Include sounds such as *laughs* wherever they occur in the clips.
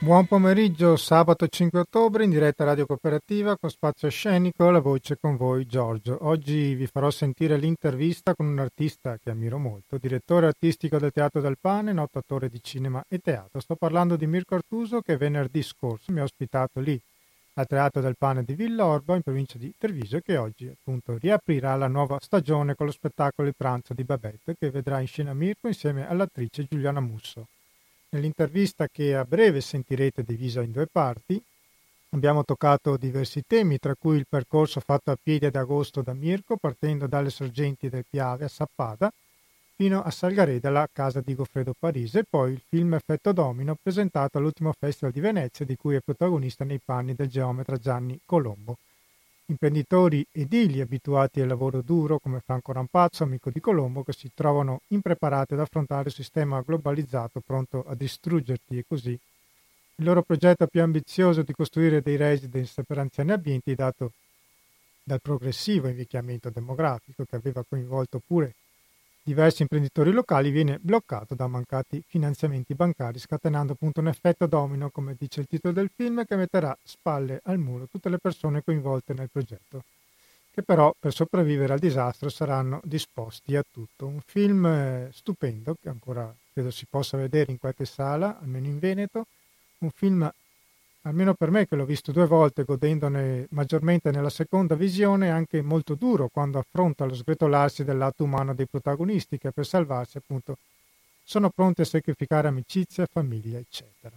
Buon pomeriggio, sabato 5 ottobre in diretta Radio Cooperativa con spazio scenico, la voce con voi Giorgio. Oggi vi farò sentire l'intervista con un artista che ammiro molto, direttore artistico del Teatro del Pane, noto attore di cinema e teatro. Sto parlando di Mirko Artuso che venerdì scorso mi ha ospitato lì al Teatro del Pane di Villorba in provincia di Treviso che oggi appunto riaprirà la nuova stagione con lo spettacolo Il pranzo di Babette che vedrà in scena Mirko insieme all'attrice Giuliana Musso. Nell'intervista che a breve sentirete divisa in due parti, abbiamo toccato diversi temi, tra cui il percorso fatto a piedi ad agosto da Mirko, partendo dalle sorgenti del Piave a Sappada, fino a Salgareda, la casa di Goffredo Parise, e poi il film Effetto Domino, presentato all'ultimo Festival di Venezia, di cui è protagonista nei panni del geometra Gianni Colombo. Imprenditori edili abituati al lavoro duro come Franco Rampazzo, amico di Colombo, che si trovano impreparati ad affrontare il sistema globalizzato pronto a distruggerti e così. Il loro progetto più ambizioso di costruire dei residence per anziani ambienti, dato dal progressivo invecchiamento demografico che aveva coinvolto pure diversi imprenditori locali viene bloccato da mancati finanziamenti bancari, scatenando appunto un effetto domino, come dice il titolo del film, che metterà spalle al muro tutte le persone coinvolte nel progetto, che però per sopravvivere al disastro saranno disposti a tutto. Un film eh, stupendo, che ancora credo si possa vedere in qualche sala, almeno in Veneto, un film almeno per me che l'ho visto due volte godendone maggiormente nella seconda visione, è anche molto duro quando affronta lo sgretolarsi del lato umano dei protagonisti che per salvarsi appunto sono pronti a sacrificare amicizia, famiglia, eccetera.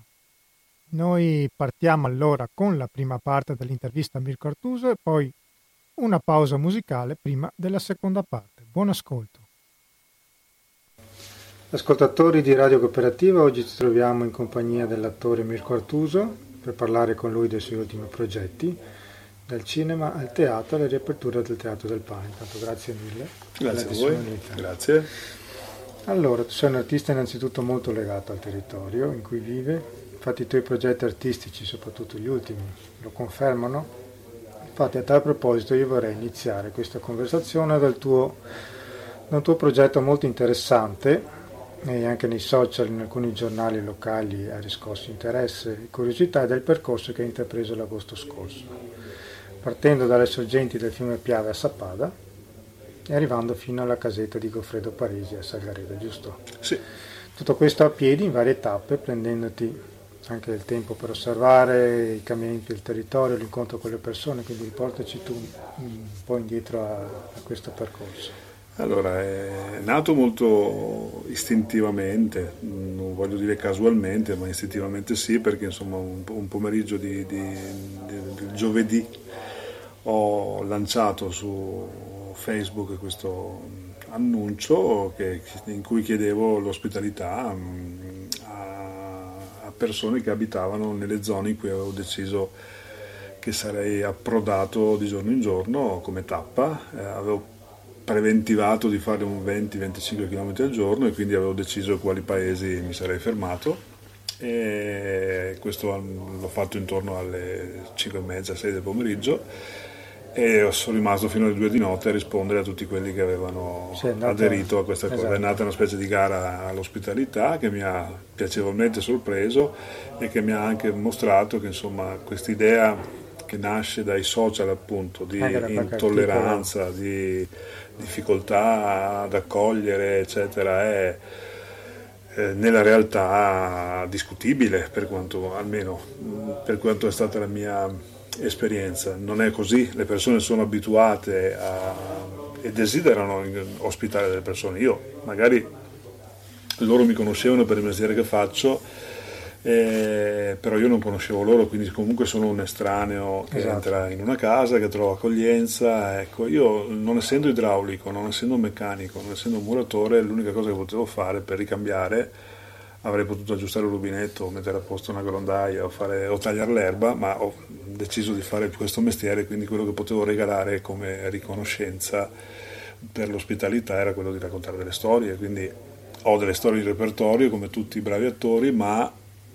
Noi partiamo allora con la prima parte dell'intervista a Mirko Artuso e poi una pausa musicale prima della seconda parte. Buon ascolto. Ascoltatori di Radio Cooperativa, oggi ci troviamo in compagnia dell'attore Mirko Artuso, per parlare con lui dei suoi ultimi progetti, dal cinema al teatro alla riapertura del Teatro del Pane. Intanto grazie mille. Grazie a voi. Grazie. Allora, tu sei un artista innanzitutto molto legato al territorio in cui vive, infatti i tuoi progetti artistici, soprattutto gli ultimi, lo confermano. Infatti a tal proposito io vorrei iniziare questa conversazione dal tuo, da un tuo progetto molto interessante e anche nei social, in alcuni giornali locali ha riscosso interesse e curiosità del percorso che ha intrapreso l'agosto scorso, partendo dalle sorgenti del fiume Piave a Sappada e arrivando fino alla casetta di Goffredo Parisi a Salgareda, giusto? Sì. Tutto questo a piedi in varie tappe, prendendoti anche del tempo per osservare i cambiamenti del territorio, l'incontro con le persone, quindi riportaci tu un po' indietro a, a questo percorso. Allora, è nato molto istintivamente, non voglio dire casualmente, ma istintivamente sì, perché insomma un, pomeriggio di, di, di, di, giovedì ho lanciato su Facebook questo annuncio che, in cui chiedevo l'ospitalità mm, a, a persone che abitavano nelle zone in cui avevo deciso che sarei approdato di giorno in giorno come tappa. Eh, avevo preventivato di fare un 20-25 km al giorno e quindi avevo deciso quali paesi mi sarei fermato e questo l'ho fatto intorno alle 5 e mezza, 6 del pomeriggio e sono rimasto fino alle 2 di notte a rispondere a tutti quelli che avevano aderito a questa cosa. Esatto. È nata una specie di gara all'ospitalità che mi ha piacevolmente sorpreso e che mi ha anche mostrato che insomma quest'idea che nasce dai social appunto di intolleranza, di difficoltà ad accogliere, eccetera, è eh, nella realtà discutibile per quanto, almeno per quanto è stata la mia esperienza. Non è così, le persone sono abituate a, e desiderano ospitare delle persone. Io magari loro mi conoscevano per il mestiere che faccio eh, però io non conoscevo loro, quindi comunque sono un estraneo che esatto. entra in una casa, che trova accoglienza. Ecco, io non essendo idraulico, non essendo meccanico, non essendo un muratore, l'unica cosa che potevo fare per ricambiare avrei potuto aggiustare un rubinetto, mettere a posto una grondaia o, fare, o tagliare l'erba, ma ho deciso di fare questo mestiere, quindi quello che potevo regalare come riconoscenza per l'ospitalità era quello di raccontare delle storie, quindi ho delle storie di repertorio come tutti i bravi attori, ma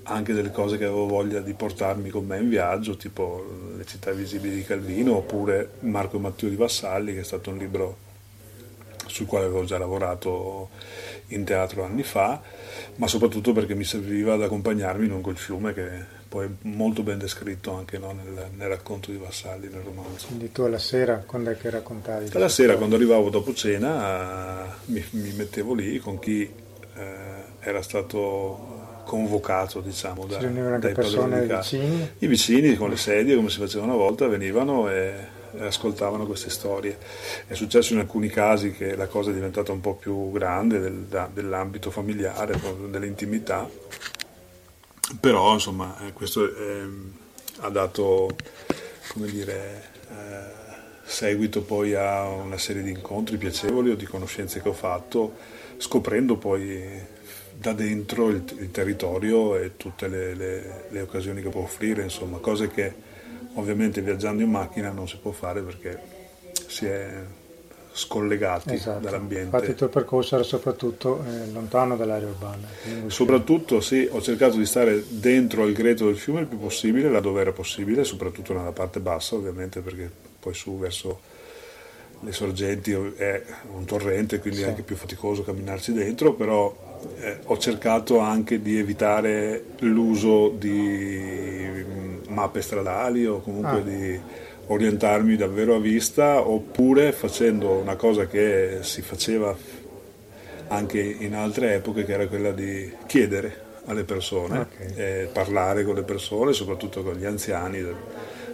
anche delle cose che avevo voglia di portarmi con me in viaggio, tipo Le città visibili di Calvino oppure Marco e Matteo di Vassalli, che è stato un libro sul quale avevo già lavorato in teatro anni fa, ma soprattutto perché mi serviva ad accompagnarmi lungo il fiume che poi molto ben descritto anche no, nel, nel, racconto di Vassalli, nel romanzo. Quindi tu alla sera, quando è che raccontavi? Alla sera, quando arrivavo dopo cena, mi, mi mettevo lì con chi eh, era stato convocato diciamo da, dai persone vicini i vicini con le sedie come si faceva una volta venivano e ascoltavano queste storie. È successo in alcuni casi che la cosa è diventata un po' più grande del, da, dell'ambito familiare, dell'intimità, però insomma eh, questo eh, ha dato come dire, eh, seguito poi a una serie di incontri piacevoli o di conoscenze che ho fatto, scoprendo poi da dentro il, il territorio e tutte le, le, le occasioni che può offrire, insomma, cose che Ovviamente viaggiando in macchina non si può fare perché si è scollegati esatto. dall'ambiente. Infatti il tuo percorso era soprattutto eh, lontano dall'area urbana. Soprattutto sì, ho cercato di stare dentro al greto del fiume il più possibile, laddove era possibile, soprattutto nella parte bassa ovviamente perché poi su verso le sorgenti è un torrente, quindi sì. è anche più faticoso camminarci dentro, però eh, ho cercato anche di evitare l'uso di mappe stradali o comunque ah. di orientarmi davvero a vista oppure facendo una cosa che si faceva anche in altre epoche che era quella di chiedere alle persone, okay. eh, parlare con le persone, soprattutto con gli anziani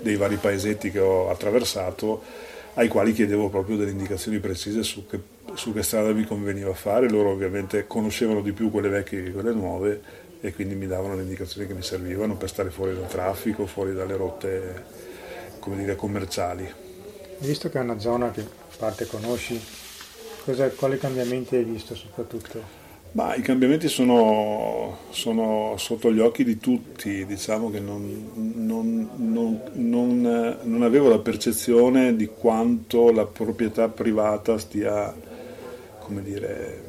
dei vari paesetti che ho attraversato ai quali chiedevo proprio delle indicazioni precise su che, su che strada mi conveniva fare. Loro ovviamente conoscevano di più quelle vecchie che quelle nuove e quindi mi davano le indicazioni che mi servivano per stare fuori dal traffico, fuori dalle rotte dire, commerciali. Visto che è una zona che parte conosci, quali cambiamenti hai visto soprattutto? Ma i cambiamenti sono, sono, sotto gli occhi di tutti, diciamo che non, non, non, non, avevo la percezione di quanto la proprietà privata stia, come dire,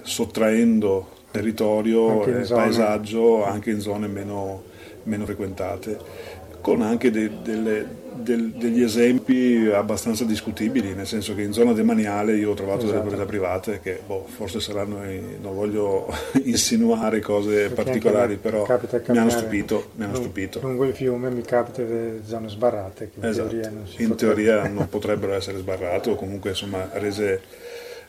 sottraendo territorio e paesaggio anche in zone meno, meno frequentate con anche de, delle, del, degli esempi abbastanza discutibili, nel senso che in zona demaniale io ho trovato esatto. delle proprietà private che boh, forse saranno, non voglio *laughs* insinuare cose Perché particolari, però mi hanno stupito. Mi hanno stupito. Lungo il fiume mi capita delle zone sbarrate che in esatto. teoria non si In teoria *laughs* non potrebbero essere sbarrate o comunque insomma rese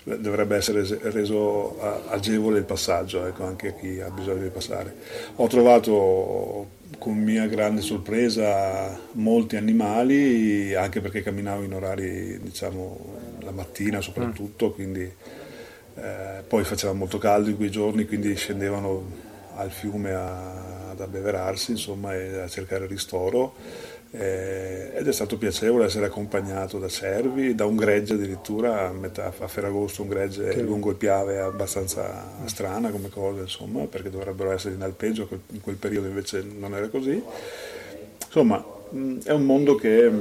dovrebbe essere reso agevole il passaggio ecco, anche a chi ha bisogno di passare. Ho trovato con mia grande sorpresa molti animali, anche perché camminavo in orari, diciamo, la mattina soprattutto, mm. quindi eh, poi faceva molto caldo in quei giorni, quindi scendevano al fiume a, ad abbeverarsi insomma, e a cercare ristoro eh, ed è stato piacevole essere accompagnato da cervi, da un gregge addirittura a, metà, a Ferragosto, un gregge che... lungo il Piave abbastanza strana come cosa, insomma, perché dovrebbero essere in alpeggio, in quel periodo invece non era così. Insomma, è un mondo che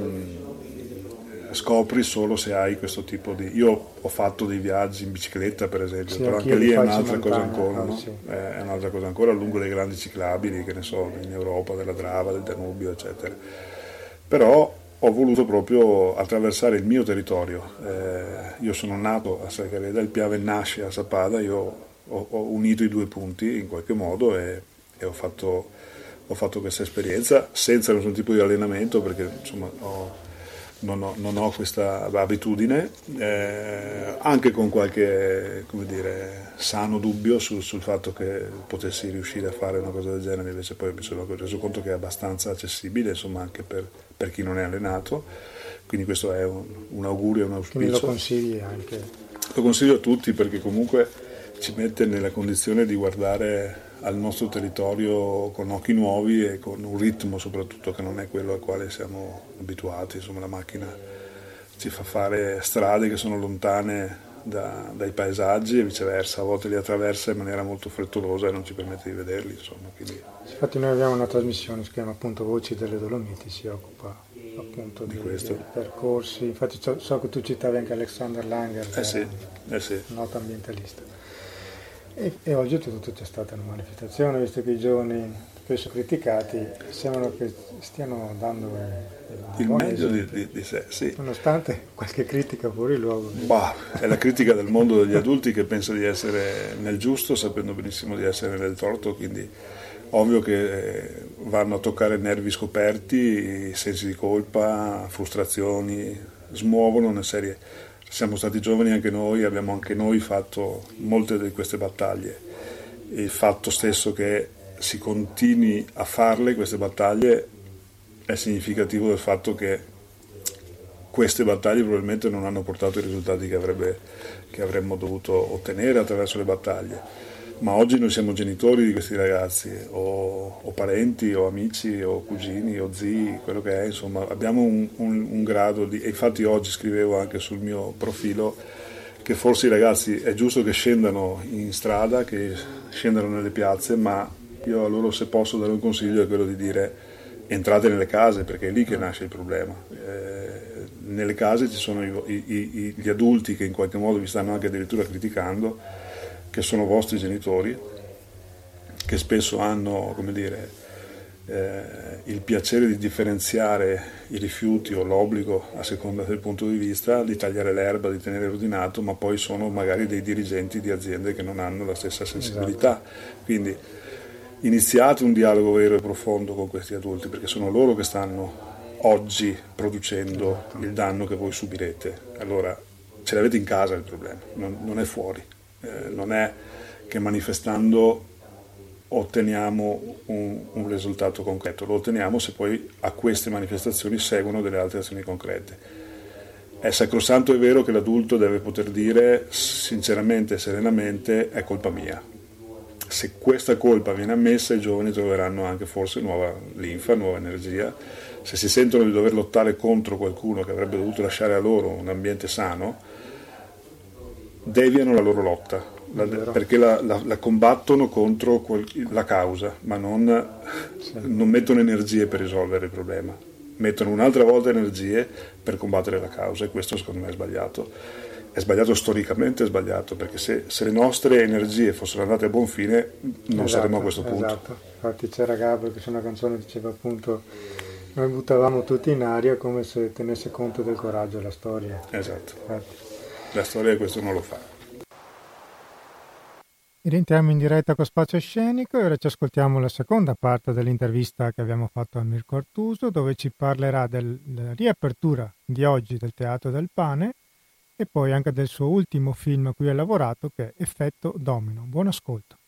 scopri solo se hai questo tipo di... Io ho fatto dei viaggi in bicicletta per esempio, sì, però anche lì è un'altra cosa ancora, no? sì. è un'altra cosa ancora lungo dei grandi ciclabili, che ne so, in Europa, della Drava, del Danubio, eccetera però ho voluto proprio attraversare il mio territorio. Eh, io sono nato a Sagreda, il Piave nasce a Sapada, io ho, ho, unito i due punti in qualche modo e, e ho, fatto, ho, fatto, questa esperienza senza nessun tipo di allenamento perché insomma ho, non, ho, non, ho, questa abitudine, eh, anche con qualche dire, sano dubbio sul, sul, fatto che potessi riuscire a fare una cosa del genere, invece poi mi sono reso conto che è abbastanza accessibile, insomma anche per, per chi non è allenato, quindi questo è un, un augurio, un auspicio. Quindi lo consigli anche? Lo consiglio a tutti perché comunque ci mette nella condizione di guardare al nostro territorio con occhi nuovi e con un ritmo soprattutto che non è quello al quale siamo abituati, insomma la macchina ci fa fare strade che sono lontane da, dai paesaggi e viceversa, a volte li attraversa in maniera molto frettolosa e non ci permette di vederli. Insomma, quindi... Infatti noi abbiamo una trasmissione che si chiama appunto Voci delle Dolomiti, si occupa appunto di, questo. Dei percorsi, infatti so, so, che tu citavi anche Alexander Langer, eh sì, eh sì. noto ambientalista. E, e oggi tutto c'è stata una manifestazione, visto che i giovani spesso criticati sembrano che stiano dando il meglio di, di, di, sé, sì. Nonostante qualche critica fuori luogo. Bah, è la critica del mondo degli adulti che pensa di essere nel giusto sapendo benissimo di essere nel torto, quindi ovvio che vanno a toccare nervi scoperti, sensi di colpa, frustrazioni, smuovono una serie. Siamo stati giovani anche noi, abbiamo anche noi fatto molte di queste battaglie. Il fatto stesso che si continui a farle queste battaglie è significativo del fatto che queste battaglie probabilmente non hanno portato i risultati che, avrebbe, che avremmo dovuto ottenere attraverso le battaglie ma oggi noi siamo genitori di questi ragazzi, o, o, parenti, o amici, o cugini, o zii, quello che è, insomma, abbiamo un, un, un, grado di... E infatti oggi scrivevo anche sul mio profilo che forse i ragazzi è giusto che scendano in strada, che scendano nelle piazze, ma io a loro se posso dare un consiglio è quello di dire entrate nelle case, perché è lì che nasce il problema. Eh, nelle case ci sono i, i, gli adulti che in qualche modo vi stanno anche addirittura criticando che sono vostri genitori, che spesso hanno dire, eh, il piacere di differenziare i rifiuti o l'obbligo a seconda del punto di vista, di tagliare l'erba, di tenere ordinato, ma poi sono magari dei dirigenti di aziende che non hanno la stessa sensibilità. Esatto. Quindi iniziate un dialogo vero e profondo con questi adulti, perché sono loro che stanno oggi producendo esatto. il danno che voi subirete. Allora ce l'avete in casa il problema, non, non è fuori eh, non è che manifestando otteniamo un, un, risultato concreto, lo otteniamo se poi a queste manifestazioni seguono delle altre azioni concrete. È sacrosanto e vero che l'adulto deve poter dire sinceramente e serenamente è colpa mia. Se questa colpa viene ammessa i giovani troveranno anche forse nuova linfa, nuova energia. Se si sentono di dover lottare contro qualcuno che avrebbe dovuto lasciare a loro un ambiente sano, deviano la loro lotta, la, perché la, la, la, combattono contro quel, la causa, ma non, sì. non, mettono energie per risolvere il problema, mettono un'altra volta energie per combattere la causa e questo secondo me è sbagliato. È sbagliato storicamente, è sbagliato, perché se, se le nostre energie fossero andate a buon fine non esatto, saremmo a questo punto. Esatto, infatti c'era Gabro che su una canzone diceva appunto noi buttavamo tutti in aria come se tenesse conto del coraggio della storia. Esatto. Infatti. La storia questo non lo fa. Rientriamo in diretta con Spazio Scenico e ora ci ascoltiamo la seconda parte dell'intervista che abbiamo fatto a Mirko Artuso dove ci parlerà della riapertura di oggi del Teatro del Pane e poi anche del suo ultimo film a cui ha lavorato che è Effetto Domino. Buon ascolto.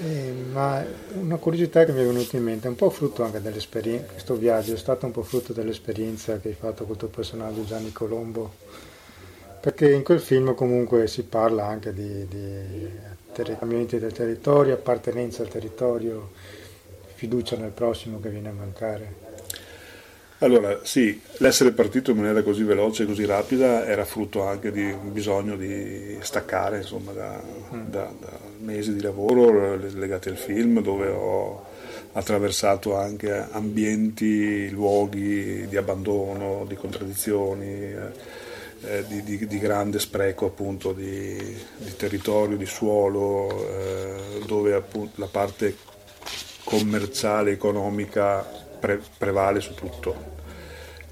Eh, ma una curiosità che mi è venuta in mente, un po' frutto anche dell'esperienza, questo viaggio è stato un po' frutto dell'esperienza che hai fatto con il tuo personaggio Gianni Colombo, perché in quel film comunque si parla anche di, di cambiamenti del territorio, appartenenza al territorio, fiducia nel prossimo che viene a mancare. Allora, sì, l'essere partito in maniera così veloce e così rapida era frutto anche di un bisogno di staccare, insomma, da, mm. da, da mesi di lavoro legati al film, dove ho attraversato anche ambienti, luoghi di abbandono, di contraddizioni, eh, di, di, di, grande spreco appunto di, di territorio, di suolo, eh, dove appunto la parte commerciale, economica pre- prevale su tutto.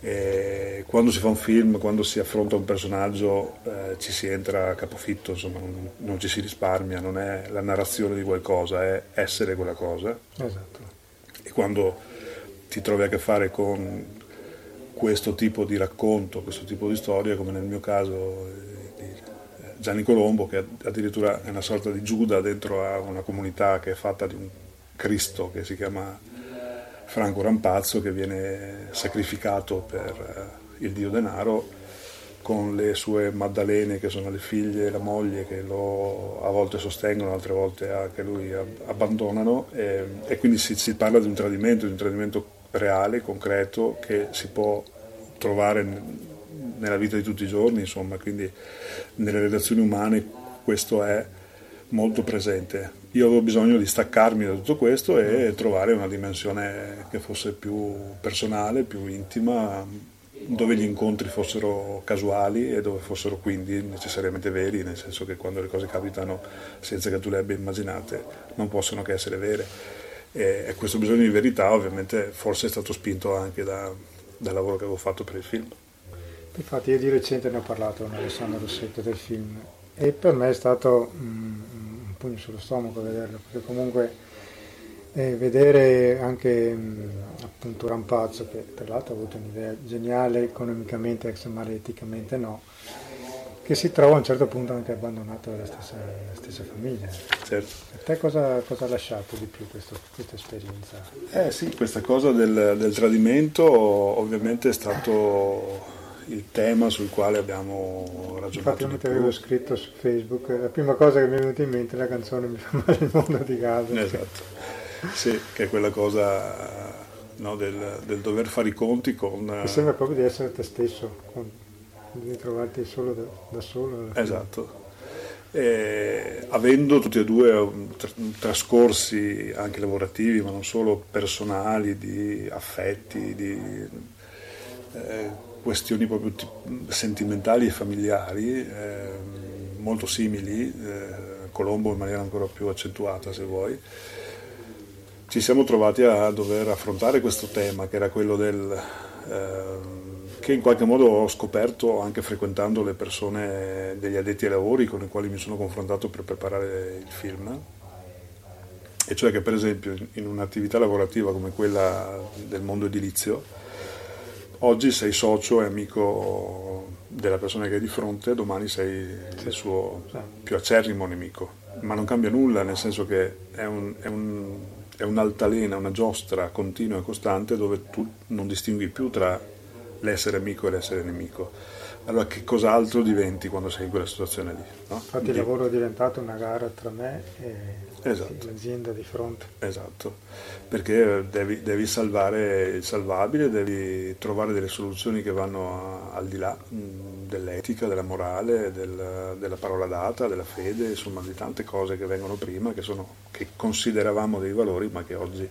E quando si fa un film, quando si affronta un personaggio, eh, ci si entra a capofitto, insomma, non, non, ci si risparmia, non è la narrazione di qualcosa, è essere quella cosa. Esatto. E quando ti trovi a che fare con questo tipo di racconto, questo tipo di storia, come nel mio caso eh, di Gianni Colombo, che addirittura è una sorta di Giuda dentro a una comunità che è fatta di un Cristo che si chiama Franco Rampazzo che viene sacrificato per eh, il dio denaro con le sue Maddalene che sono le figlie e la moglie che lo a volte sostengono, altre volte anche lui abbandonano e, e quindi si, si, parla di un tradimento, di un tradimento reale, concreto che si può trovare nella vita di tutti i giorni, insomma, quindi nelle relazioni umane questo è molto presente. Io avevo bisogno di staccarmi da tutto questo e trovare una dimensione che fosse più personale, più intima, dove gli incontri fossero casuali e dove fossero quindi necessariamente veri, nel senso che quando le cose capitano senza che tu le abbia immaginate non possono che essere vere. E questo bisogno di verità ovviamente forse è stato spinto anche da, dal lavoro che avevo fatto per il film. Infatti io di recente ne ho parlato con Alessandro Rossetto del film e per me è stato... Mm, pugno sullo stomaco vederlo, perché comunque eh, vedere anche mh, appunto Rampazzo, che tra l'altro ha avuto un'idea geniale economicamente, ex male eticamente no, che si trova a un certo punto anche abbandonato dalla stessa, stessa famiglia. Certo. A te cosa, cosa, ha lasciato di più questo, questa esperienza? Eh sì, questa cosa del, del tradimento ovviamente è stato il tema sul quale abbiamo ragionato. Infatti io ti avevo scritto su Facebook, la prima cosa che mi è venuta in mente è la canzone Mi fa male il mondo di casa. Esatto, sì, che è quella cosa no, del, del, dover fare i conti con... Mi sembra proprio di essere te stesso, con devi trovarti solo da, da solo. Esatto. E, avendo tutti e due um, trascorsi anche lavorativi, ma non solo personali, di affetti, di eh, questioni proprio sentimentali e familiari, eh, molto simili, eh, Colombo in maniera ancora più accentuata se vuoi, ci siamo trovati a dover affrontare questo tema che era quello del ehm, che in qualche modo ho scoperto anche frequentando le persone degli addetti ai lavori con i quali mi sono confrontato per preparare il film. E cioè che per esempio in un'attività lavorativa come quella del mondo edilizio, oggi sei socio e amico della persona che hai di fronte, domani sei il suo più acerrimo nemico. Ma non cambia nulla, nel senso che è, un, è, un, è un'altalena, una giostra continua e costante dove tu non distingui più tra l'essere amico e l'essere nemico. Allora che cos'altro diventi quando sei in quella situazione lì? No? Infatti il lavoro è diventato una gara tra me e esatto. l'azienda di fronte. Esatto, perché devi, devi, salvare il salvabile, devi trovare delle soluzioni che vanno a, al di là mh, dell'etica, della morale, del, della parola data, della fede, insomma di tante cose che vengono prima, che, sono, che consideravamo dei valori ma che oggi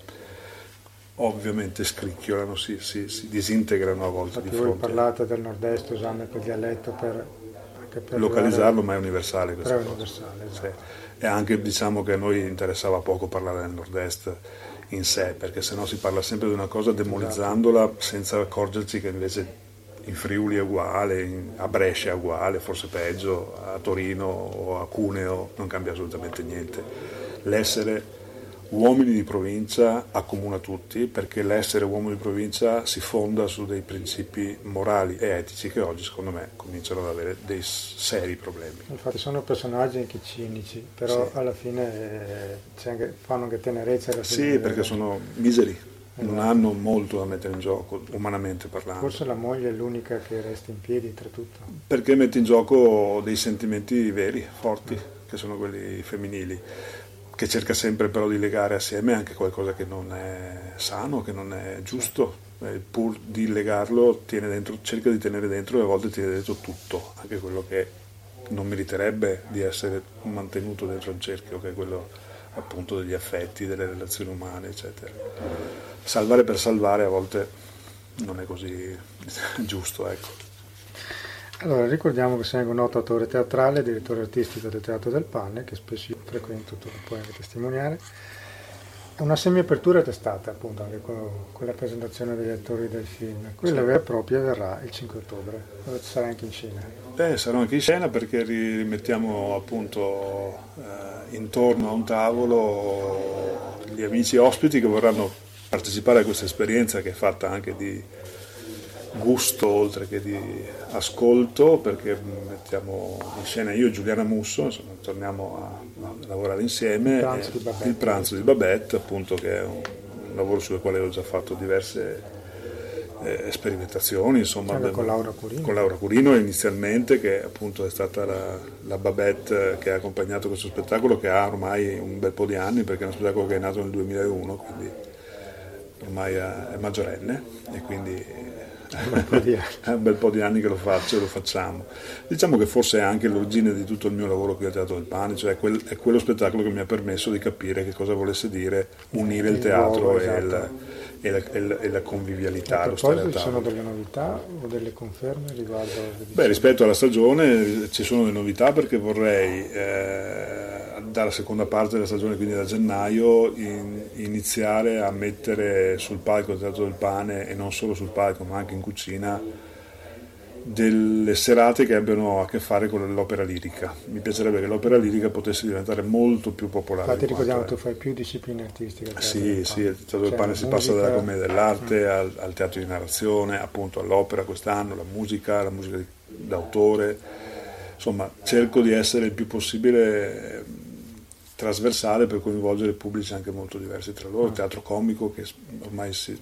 ovviamente scricchiolano, si, si, si disintegrano a volte Infatti di fronte. Voi parlate del nord-est usando quel dialetto per, per localizzarlo, ma è universale questa cosa. Universale, esatto. sì. E anche diciamo che a noi interessava poco parlare del nord-est in sé, perché sennò si parla sempre di una cosa demonizzandola esatto. senza accorgersi che invece in Friuli è uguale, a Brescia è uguale, forse peggio, a Torino o a Cuneo non cambia assolutamente niente. L'essere uomini di provincia accomuna tutti perché l'essere uomo di provincia si fonda su dei principi morali e etici che oggi secondo me cominciano ad avere dei seri problemi. Infatti sono personaggi anche cinici, però sì. alla fine eh, anche, fanno anche tenerezza. Sì, perché sono miseri, non esatto. hanno molto da mettere in gioco, umanamente parlando. Forse la moglie è l'unica che resta in piedi tra tutto. Perché mette in gioco dei sentimenti veri, forti, che sono quelli femminili che cerca sempre però di legare assieme anche qualcosa che non è sano, che non è giusto, e pur di legarlo dentro, cerca di tenere dentro e a volte tiene dentro tutto, anche quello che non meriterebbe di essere mantenuto dentro il cerchio, che è quello appunto degli affetti, delle relazioni umane, eccetera. Salvare per salvare a volte non è così *laughs* giusto, ecco. Allora, ricordiamo che sei un noto attore teatrale, direttore artistico del Teatro del Pane, che spesso io frequento, tu lo puoi anche testimoniare. Una semi-apertura c'è stata appunto anche con, con, la presentazione degli attori del film. Quella sì. vera e propria verrà il 5 ottobre, dove sarai anche in scena. Beh, sarò anche in scena perché rimettiamo appunto eh, intorno a un tavolo gli amici ospiti che vorranno partecipare a questa esperienza che è fatta anche di gusto oltre che di ascolto perché mettiamo in scena io e Giuliana Musso, insomma, torniamo a, a, lavorare insieme. Il pranzo, di Babette, il pranzo di Babette, appunto, che è un, un lavoro sul quale ho già fatto diverse eh, sperimentazioni, insomma, con Laura Curino. Con Laura Curino inizialmente, che appunto è stata la, la, Babette che ha accompagnato questo spettacolo, che ha ormai un bel po' di anni, perché è uno spettacolo che è nato nel 2001, quindi ormai è maggiorenne e quindi è un bel po' di anni che lo faccio e lo facciamo. Diciamo che forse è anche l'origine di tutto il mio lavoro qui al Teatro del Pane, cioè quel, è quello spettacolo che mi ha permesso di capire che cosa volesse dire unire il teatro e, il, e, la, e, la, e, la, convivialità. A proposito ci sono delle novità o delle conferme riguardo? Beh, rispetto alla stagione ci sono delle novità perché vorrei... Eh, dalla seconda parte della stagione, quindi da gennaio, in, iniziare a mettere sul palco il Teatro del Pane e non solo sul palco ma anche in cucina delle serate che abbiano a che fare con l'opera lirica. Mi piacerebbe che l'opera lirica potesse diventare molto più popolare. Infatti ricordiamo che tu fai più discipline artistiche. Sì, sì, il teatro del cioè, pane si passa dalla commedia dell'arte mm. al, al, teatro di narrazione, appunto all'opera quest'anno, la musica, la musica d'autore. Insomma, cerco di essere il più possibile trasversale per coinvolgere pubblici anche molto diversi tra loro, il ah. teatro comico che ormai si,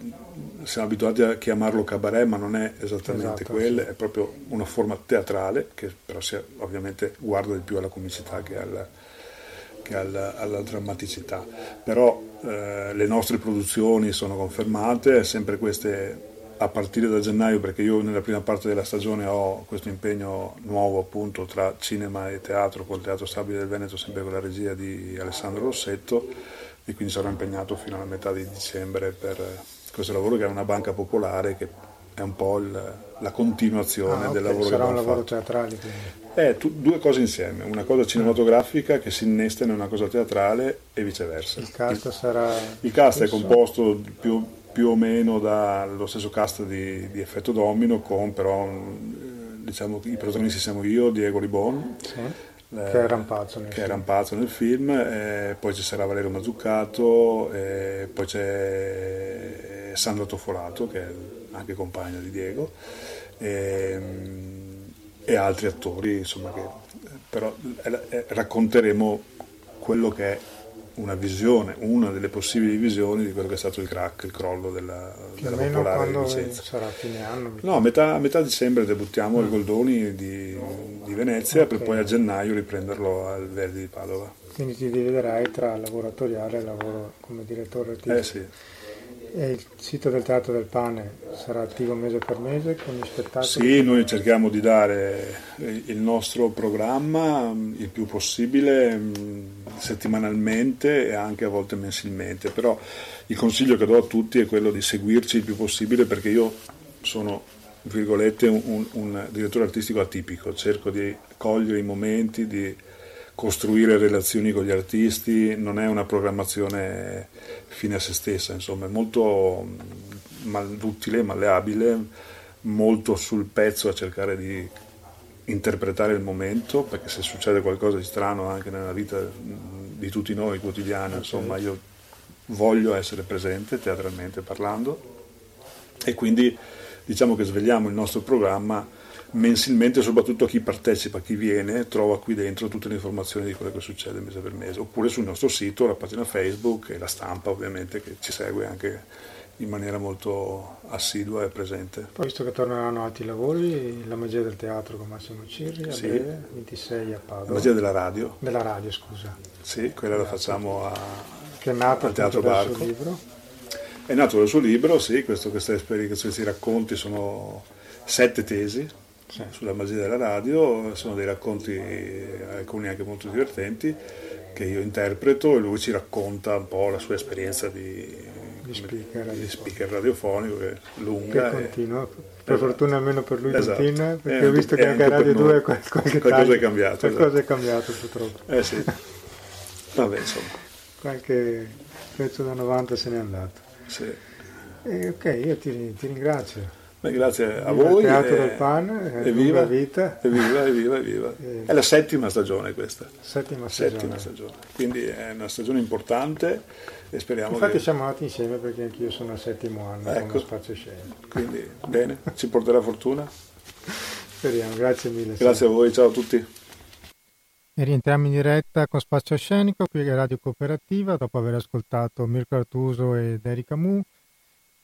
siamo abituati a chiamarlo cabaret ma non è esattamente esatto, quello, sì. è proprio una forma teatrale che però si, ovviamente guarda di più alla comicità che alla, che alla, alla drammaticità, però eh, le nostre produzioni sono confermate, sempre queste a partire da gennaio, perché io nella prima parte della stagione ho questo impegno nuovo appunto tra cinema e teatro, col Teatro Stabile del Veneto, sempre con la regia di Alessandro Rossetto, e quindi sarò impegnato fino alla metà di dicembre per questo lavoro che è una banca popolare che è un po' il, la continuazione ah, del lavoro sarà che un lavoro fatto. teatrale. Eh, tu, due cose insieme, una cosa cinematografica che si innesta in una cosa teatrale e viceversa. Il cast sarà... Il cast è composto più più o meno dallo stesso cast di, di Effetto Domino, con però diciamo, i protagonisti siamo io, Diego Ribon, sì, eh, che è Rampazzo nel che Rampazzo nel film eh, poi ci sarà Valerio Mazzuccato, eh, poi c'è Sandra Tofolato, che è anche compagna di Diego, e altri attori, insomma, che però eh, racconteremo quello che è una visione, una delle possibili visioni di quello che è stato il crack, il crollo della, della popolare licenza. sarà fine anno? No, a metà, a metà dicembre debuttiamo mm. al Goldoni di, di Venezia okay. per poi a gennaio riprenderlo al Verdi di Padova. Quindi ti dividerai tra lavoratoriale e lavoro come direttore artistico? Eh sì. E il sito del Teatro del Pane sarà attivo mese per mese con gli spettacoli? Sì, noi cerchiamo di dare il nostro programma il più possibile mm, settimanalmente e anche a volte mensilmente, però il consiglio che do a tutti è quello di seguirci il più possibile perché io sono virgolette un, un direttore artistico atipico, cerco di cogliere i momenti, di costruire relazioni con gli artisti, non è una programmazione fine a se stessa, insomma, è molto utile, malleabile, molto sul pezzo a cercare di interpretare il momento, perché se succede qualcosa di strano anche nella vita di tutti noi quotidiana, insomma, io voglio essere presente teatralmente parlando e quindi diciamo che svegliamo il nostro programma mensilmente, soprattutto a chi partecipa, chi viene, trova qui dentro tutte le informazioni di quello che succede mese per mese, oppure sul nostro sito, la pagina Facebook e la stampa ovviamente che ci segue anche in maniera molto assidua e presente. Poi visto che torneranno altri lavori, la magia del teatro con Massimo Cirri, sì. breve, 26 a Padova. La magia della radio. Della radio, scusa. Sì, quella la facciamo a, che è nata al Teatro Barco. Suo libro. È nato dal suo libro, sì, questo, questi racconti sono sette tesi sì. sulla magia della radio, sono dei racconti, alcuni anche molto divertenti, che io interpreto e lui ci racconta un po' la sua esperienza di, di, speaker, di speaker, radiofonico, che è lunga. Che continua, per fortuna almeno per lui esatto. continua, perché ho visto che anche a Radio 2 qualche qualcosa taglio, è cambiato. Qualcosa esatto. è cambiato purtroppo. Eh sì, vabbè insomma. Qualche pezzo da 90 se n'è andato. Sì. Eh, ok, io ti, ti ringrazio. Beh, grazie a voi. Il Teatro e, del Pane, evviva, vita. Evviva, evviva, evviva. *laughs* E, è la settima stagione questa. Settima stagione. settima stagione. Quindi è una stagione importante e speriamo Infatti che... siamo andati insieme perché anch'io sono al settimo anno ecco. come spazio scenico. Quindi bene, ci porterà fortuna. *laughs* Speriamo, grazie mille. Grazie a voi, ciao a tutti. E rientriamo in diretta con Spazio Scenico qui a Radio Cooperativa dopo aver ascoltato Mirko Artuso ed Erika Mu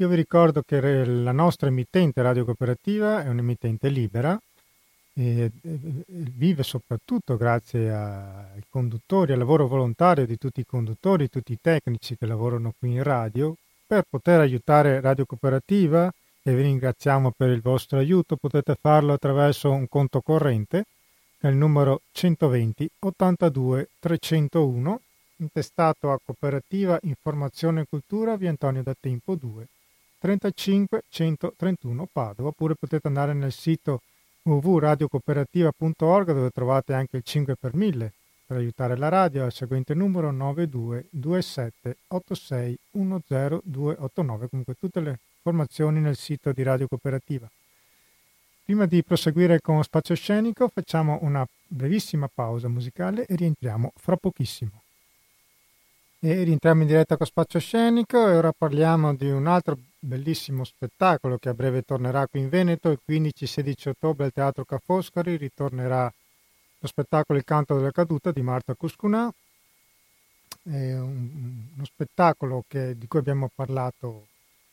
io vi ricordo che la nostra emittente Radio Cooperativa è un'emittente libera e vive soprattutto grazie ai conduttori, al lavoro volontario di tutti i conduttori, tutti i tecnici che lavorano qui in radio. Per poter aiutare Radio Cooperativa, e vi ringraziamo per il vostro aiuto, potete farlo attraverso un conto corrente, il numero 120 82 301, intestato a Cooperativa Informazione e Cultura via Antonio da Tempo 2 35 131 Padova, oppure potete andare nel sito www.radiocooperativa.org dove trovate anche il 5 per 1000 per aiutare la radio. Al seguente numero 9227 86 10289 comunque tutte le informazioni nel sito di Radio Cooperativa. Prima di proseguire con Spazio Scenico facciamo una brevissima pausa musicale e rientriamo fra pochissimo. E rientriamo in diretta con Spazio Scenico e ora parliamo di un altro bellissimo spettacolo che a breve tornerà qui in Veneto. Il 15-16 ottobre al Teatro Ca' Foscari ritornerà lo spettacolo Il canto della caduta di Marta Cuscunà. È un, uno spettacolo che, di cui abbiamo parlato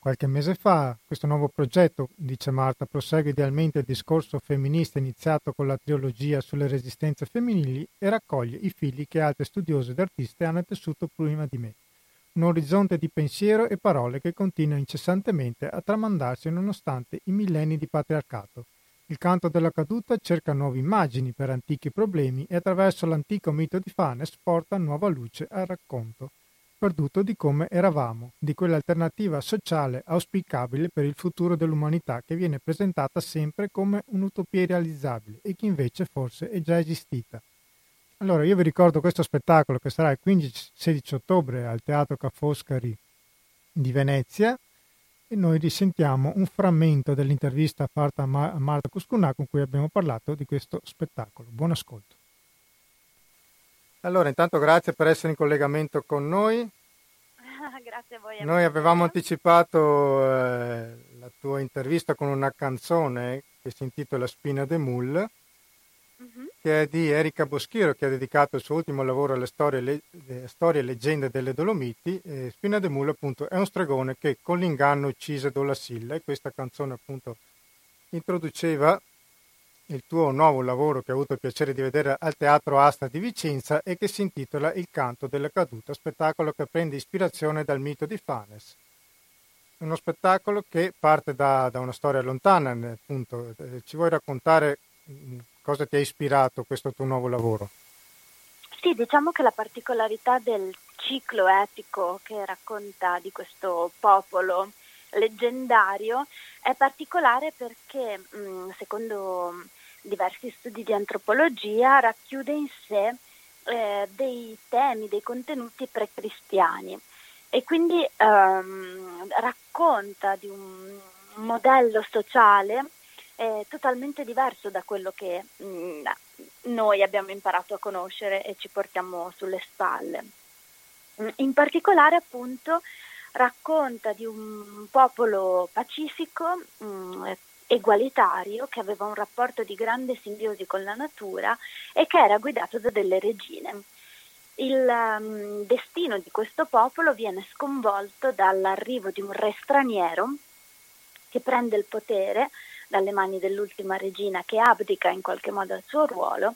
qualche mese fa. Questo nuovo progetto, dice Marta, prosegue idealmente il discorso femminista iniziato con la trilogia sulle resistenze femminili e raccoglie i figli che altre studiose ed artiste hanno tessuto prima di me un orizzonte di pensiero e parole che continua incessantemente a tramandarsi nonostante i millenni di patriarcato. Il canto della caduta cerca nuove immagini per antichi problemi e attraverso l'antico mito di Fanes porta nuova luce al racconto, perduto di come eravamo, di quell'alternativa sociale auspicabile per il futuro dell'umanità che viene presentata sempre come un'utopia irrealizzabile e che invece forse è già esistita. Allora, io vi ricordo questo spettacolo che sarà il 15-16 ottobre al Teatro Ca' Foscari di Venezia e noi risentiamo un frammento dell'intervista fatta a Marta Cuscunà con cui abbiamo parlato di questo spettacolo. Buon ascolto. Allora, intanto grazie per essere in collegamento con noi. *laughs* grazie a voi. Noi avevamo anticipato eh, la tua intervista con una canzone che si intitola Spina de Mulle uh-huh. che è di Erika Boschiro, che ha dedicato il suo ultimo lavoro alle storie, le, storie e leggende delle Dolomiti. E Spina de Mulo, appunto, è un stregone che con l'inganno uccise Dolasilla e questa canzone, appunto, introduceva il tuo nuovo lavoro che ho avuto il piacere di vedere al Teatro Asta di Vicenza e che si intitola Il canto della caduta, spettacolo che prende ispirazione dal mito di Fanes. Uno spettacolo che parte da, da una storia lontana, appunto. Eh, ci vuoi raccontare Cosa ti ha ispirato questo tuo nuovo lavoro? Sì, diciamo che la particolarità del ciclo epico che racconta di questo popolo leggendario è particolare perché, mm, secondo diversi studi di antropologia, racchiude in sé eh, dei temi, dei contenuti precristiani e quindi ehm, racconta di un modello sociale è totalmente diverso da quello che mh, mm, noi abbiamo imparato a conoscere e ci portiamo sulle spalle. Mm, in particolare appunto racconta di un popolo pacifico, mh, mm, egualitario, che aveva un rapporto di grande simbiosi con la natura e che era guidato da delle regine. Il um, destino di questo popolo viene sconvolto dall'arrivo di un re straniero che prende il potere dalle mani dell'ultima regina che abdica in qualche modo al suo ruolo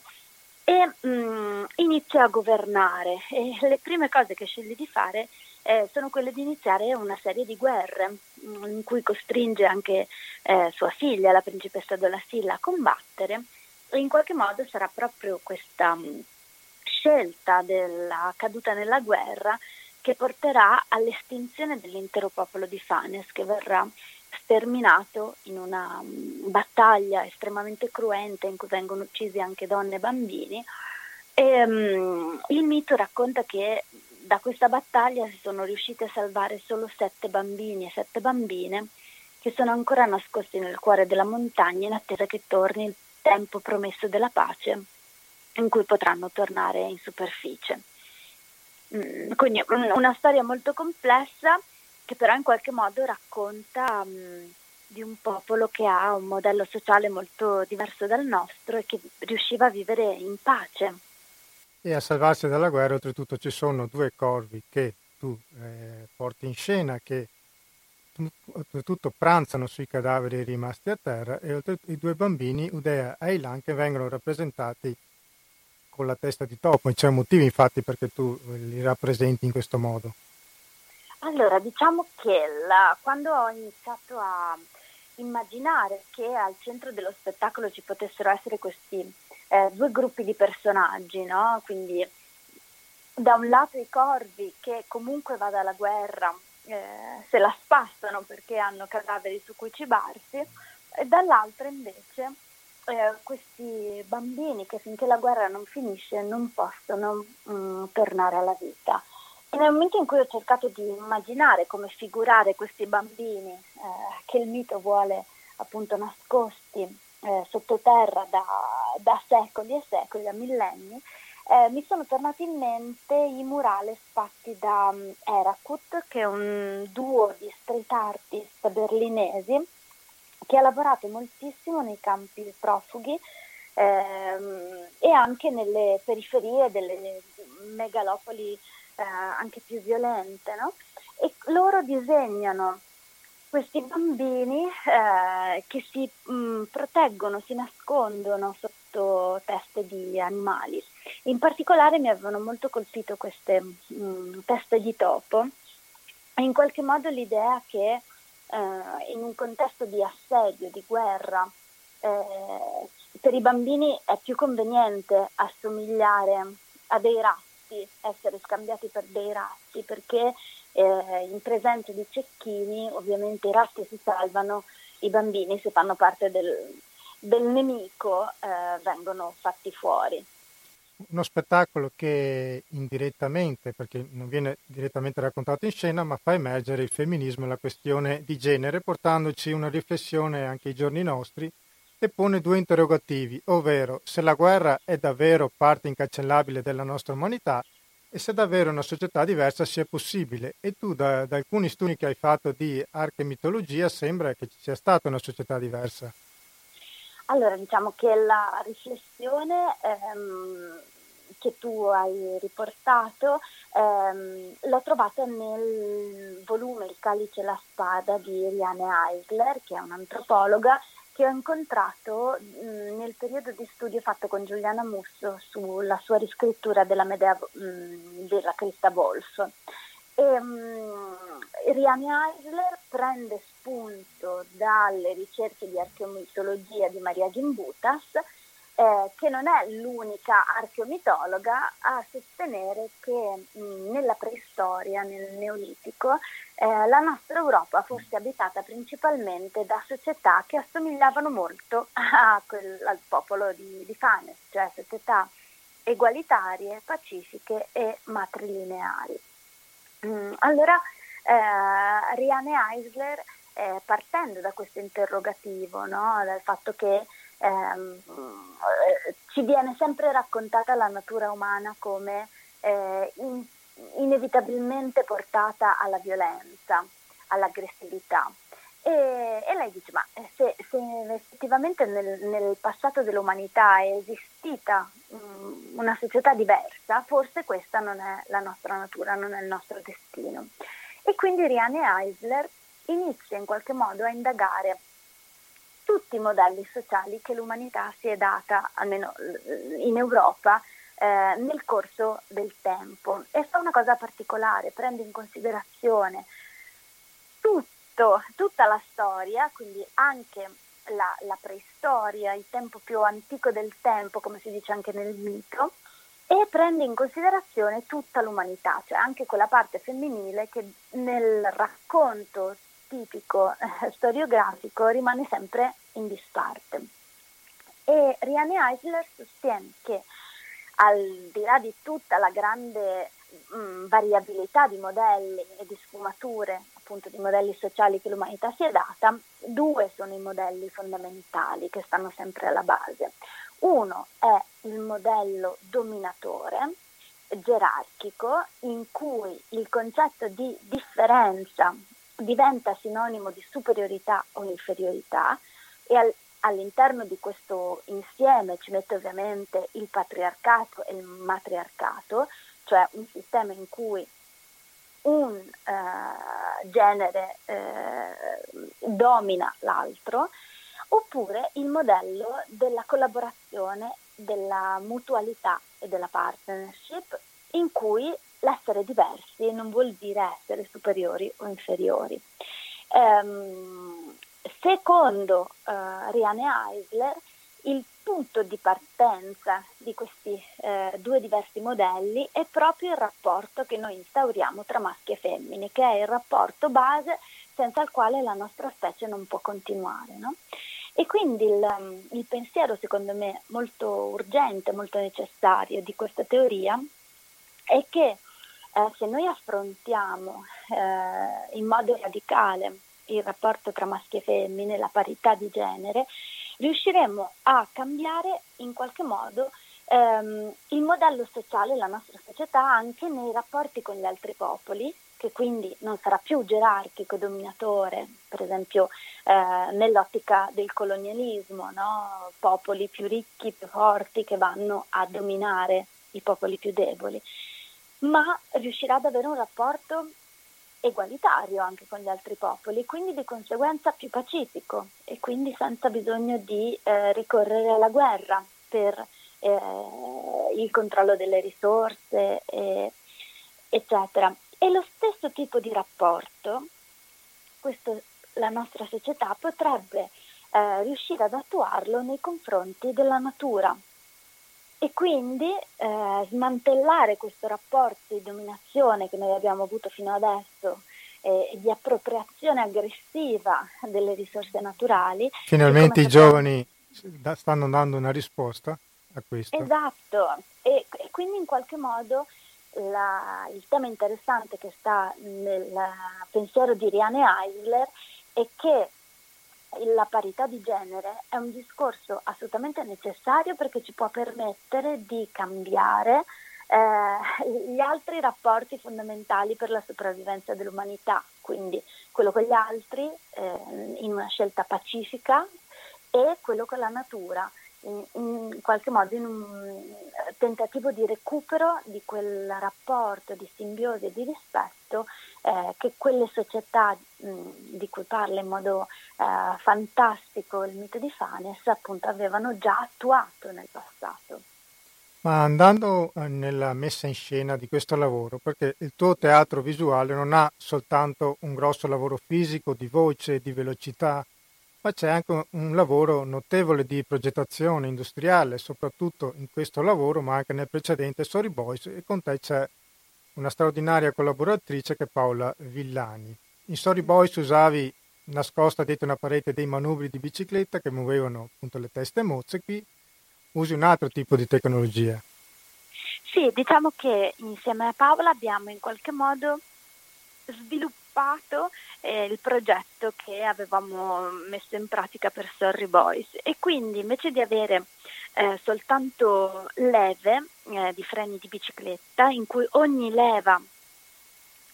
e mm, inizia a governare e le prime cose che sceglie di fare eh, sono quelle di iniziare una serie di guerre in cui costringe anche eh, sua figlia, la principessa Dolasilla, a combattere e in qualche modo sarà proprio questa mm, scelta della caduta nella guerra che porterà all'estinzione dell'intero popolo di Fanes che verrà sterminato in una mm, battaglia estremamente cruenta in cui vengono uccisi anche donne e bambini. E, um, il mito racconta che da questa battaglia si sono riusciti a salvare solo sette bambini e sette bambine che sono ancora nascosti nel cuore della montagna in attesa che torni il tempo promesso della pace in cui potranno tornare in superficie. Mm, quindi una storia molto complessa che però in qualche modo racconta um, di un popolo che ha un modello sociale molto diverso dal nostro e che riusciva a vivere in pace. E a salvarsi dalla guerra oltretutto ci sono due corvi che tu eh, porti in scena che oltretutto pranzano sui cadaveri rimasti a terra e i due bambini Udea e Ailan che vengono rappresentati con la testa di topo. C'è un motivo infatti perché tu li rappresenti in questo modo. Allora, diciamo che la, quando ho iniziato a immaginare che al centro dello spettacolo ci potessero essere questi eh, due gruppi di personaggi, no? Quindi da un lato i corvi che comunque vada alla guerra eh, se la spassano perché hanno cadaveri su cui cibarsi e dall'altro invece eh, questi bambini che finché la guerra non finisce non possono mh, mm, tornare alla vita. E nel momento in cui ho cercato di immaginare come figurare questi bambini eh, che il mito vuole appunto nascosti eh, sottoterra da, da, secoli e secoli, da millenni, eh, mi sono tornati in mente i murales fatti da um, Erakut, che è un duo di street artist berlinesi che ha lavorato moltissimo nei campi profughi ehm, e anche nelle periferie delle megalopoli eh, anche più violente. No? E loro disegnano questi bambini eh, che si mh, mm, proteggono, si nascondono sotto teste di animali. In particolare mi avevano molto colpito queste mh, mm, teste di topo e in qualche modo l'idea che eh, in un contesto di assedio, di guerra, eh, per i bambini è più conveniente assomigliare a dei ratti, essere scambiati per dei ratti, perché eh, in presenza di cecchini ovviamente i ratti si salvano, i bambini se fanno parte del, del nemico eh, vengono fatti fuori. Uno spettacolo che indirettamente, perché non viene direttamente raccontato in scena, ma fa emergere il femminismo e la questione di genere, portandoci una riflessione anche ai giorni nostri e pone due interrogativi, ovvero se la guerra è davvero parte incancellabile della nostra umanità e se davvero una società diversa sia possibile. E tu da, da alcuni studi che hai fatto di arte e mitologia sembra che ci sia stata una società diversa. Allora, diciamo che la riflessione ehm, che tu hai riportato ehm, l'ho trovata nel volume Il calice e la spada di Riane Eisler, che è un'antropologa che ho incontrato mh, nel periodo di studio fatto con Giuliana Musso sulla sua riscrittura della Medea mh, della Crista Wolf. E, mh, Riani Eisler prende spunto dalle ricerche di archeomitologia di Maria Gimbutas eh, che non è l'unica archeomitologa a sostenere che mh, nella preistoria, nel Neolitico, eh, la nostra Europa fosse abitata principalmente da società che assomigliavano molto quel, al popolo di, di Fanes, cioè società egualitarie, pacifiche e matrilineari. Mm, allora, eh, Riane Eisler, eh, partendo da questo interrogativo, no, dal fatto che ehm, ci viene sempre raccontata la natura umana come eh, in, inevitabilmente portata alla violenza, all'aggressività. E, e lei dice, ma se, se effettivamente nel, nel, passato dell'umanità è esistita um, una società diversa, forse questa non è la nostra natura, non è il nostro destino. E quindi Riane Eisler inizia in qualche modo a indagare tutti i modelli sociali che l'umanità si è data, almeno in Europa, eh, nel corso del tempo. E fa una cosa particolare, prende in considerazione tutto, tutta la storia, quindi anche la, la, preistoria, il tempo più antico del tempo, come si dice anche nel mito, e prende in considerazione tutta l'umanità, cioè anche quella parte femminile che nel racconto tipico eh, storiografico rimane sempre in disparte. E Riane Eisler sostiene che al di là di tutta la grande mh, mm, variabilità di modelli e di sfumature, appunto di modelli sociali che l'umanità si è data, due sono i modelli fondamentali che stanno sempre alla base. Uno è il modello dominatore, gerarchico, in cui il concetto di differenza diventa sinonimo di superiorità o inferiorità e al, all'interno di questo insieme ci mette ovviamente il patriarcato e il matriarcato, cioè un sistema in cui un uh, genere uh, domina l'altro, oppure il modello della collaborazione, della mutualità e della partnership, in cui l'essere diversi non vuol dire essere superiori o inferiori. Um, secondo uh, Riane Eisler, il punto di partenza di questi eh, due diversi modelli è proprio il rapporto che noi instauriamo tra maschi e femmine, che è il rapporto base senza il quale la nostra specie non può continuare. No? E quindi il, il, pensiero, secondo me, molto urgente, molto necessario di questa teoria è che eh, se noi affrontiamo eh, in modo radicale il rapporto tra maschi e femmine, la parità di genere, riusciremo a cambiare in qualche modo ehm, il modello sociale della nostra società anche nei rapporti con gli altri popoli, che quindi non sarà più gerarchico dominatore, per esempio eh, nell'ottica del colonialismo, no? popoli più ricchi, più forti che vanno a dominare i popoli più deboli, ma riuscirà ad avere un rapporto egualitario anche con gli altri popoli, quindi di conseguenza più pacifico e quindi senza bisogno di eh, ricorrere alla guerra per eh, il controllo delle risorse, eh, eccetera. E lo stesso tipo di rapporto, questo, la nostra società potrebbe eh, riuscire ad attuarlo nei confronti della natura e quindi eh, smantellare questo rapporto di dominazione che noi abbiamo avuto fino adesso e di appropriazione aggressiva delle risorse naturali. Finalmente i giovani stanno dando una risposta a questo. Esatto, e, e quindi in qualche modo la, il tema interessante che sta nel pensiero di Riane Eisler è che la parità di genere è un discorso assolutamente necessario perché ci può permettere di cambiare eh, gli altri rapporti fondamentali per la sopravvivenza dell'umanità, quindi quello con gli altri eh, in una scelta pacifica e quello con la natura in, in, qualche modo in un tentativo di recupero di quel rapporto di simbiosi e di rispetto eh, che quelle società mh, di cui parla in modo eh, fantastico il mito di Fanes appunto avevano già attuato nel passato. Ma andando eh, nella messa in scena di questo lavoro, perché il tuo teatro visuale non ha soltanto un grosso lavoro fisico di voce di velocità, ma c'è anche un lavoro notevole di progettazione industriale, soprattutto in questo lavoro, ma anche nel precedente Story Boys e con te c'è una straordinaria collaboratrice che è Paola Villani. In Story Boys usavi nascosta dietro una parete dei manubri di bicicletta che muovevano appunto le teste mozze, qui usi un altro tipo di tecnologia. Sì, diciamo che insieme a Paola abbiamo in qualche modo sviluppato eh, il progetto che avevamo messo in pratica per Sorry Boys. E quindi invece di avere eh, soltanto leve eh, di freni di bicicletta in cui ogni leva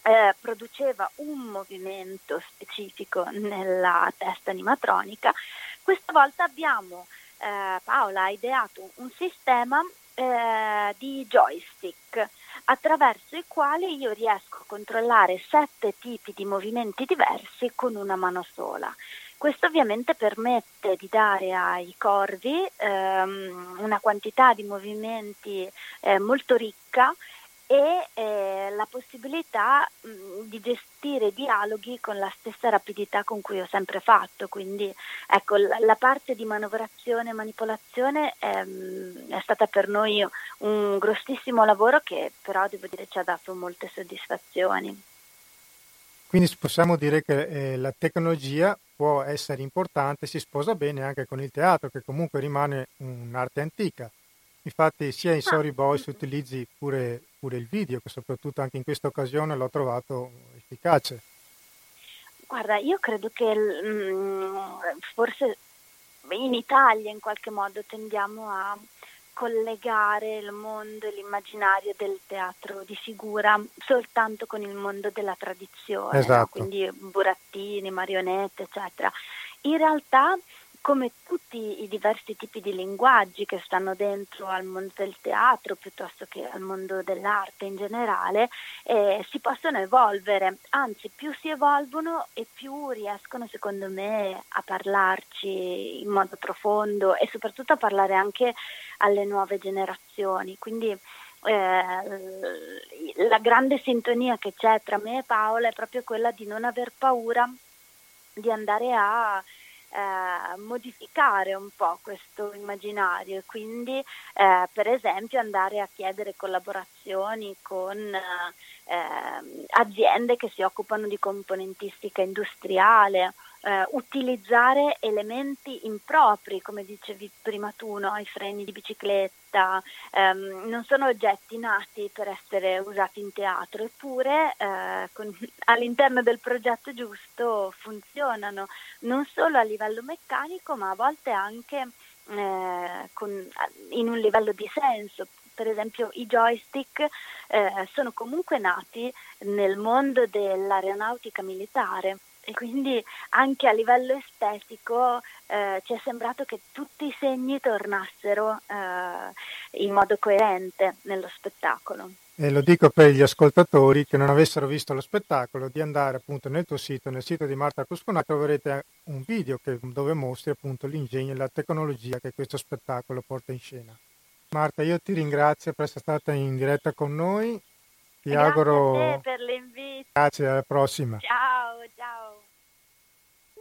eh, produceva un movimento specifico nella testa animatronica, questa volta abbiamo, eh, Paola ha ideato un sistema eh, di joystick attraverso i quali io riesco a controllare sette tipi di movimenti diversi con una mano sola. Questo ovviamente permette di dare ai corvi ehm, una quantità di movimenti eh, molto ricca e eh, la possibilità mh, di gestire dialoghi con la stessa rapidità con cui ho sempre fatto. Quindi ecco, la, la parte di manovrazione e manipolazione ehm, è stata per noi un grossissimo lavoro che però devo dire ci ha dato molte soddisfazioni. Quindi possiamo dire che eh, la tecnologia può essere importante, si sposa bene anche con il teatro, che comunque rimane un'arte antica. Infatti sia in Sorry Boys utilizzi pure, pure, il video, che soprattutto anche in questa occasione l'ho trovato efficace. Guarda, io credo che mh, mm, forse in Italia in qualche modo tendiamo a collegare il mondo e l'immaginario del teatro di figura soltanto con il mondo della tradizione, esatto. no? quindi burattini, marionette, eccetera. In realtà come tutti i diversi tipi di linguaggi che stanno dentro al mondo del teatro piuttosto che al mondo dell'arte in generale, eh, si possono evolvere, anzi più si evolvono e più riescono secondo me a parlarci in modo profondo e soprattutto a parlare anche alle nuove generazioni. Quindi eh, la grande sintonia che c'è tra me e Paola è proprio quella di non aver paura di andare a eh, modificare un po' questo immaginario e quindi eh, per esempio andare a chiedere collaborazioni con eh, aziende che si occupano di componentistica industriale eh, utilizzare elementi impropri, come dicevi prima tu, no? i freni di bicicletta, ehm, non sono oggetti nati per essere usati in teatro, eppure eh, con, *laughs* all'interno del progetto giusto funzionano, non solo a livello meccanico, ma a volte anche eh, con, in un livello di senso. Per esempio i joystick eh, sono comunque nati nel mondo dell'aeronautica militare e quindi anche a livello estetico eh, ci è sembrato che tutti i segni tornassero eh, in modo coerente nello spettacolo. E lo dico per gli ascoltatori che non avessero visto lo spettacolo, di andare appunto nel tuo sito, nel sito di Marta Cusconà, troverete un video che, dove mostri appunto l'ingegno e la tecnologia che questo spettacolo porta in scena. Marta, io ti ringrazio per essere stata in diretta con noi. Ti Grazie auguro... per l'invito. Grazie, alla prossima. Ciao, ciao.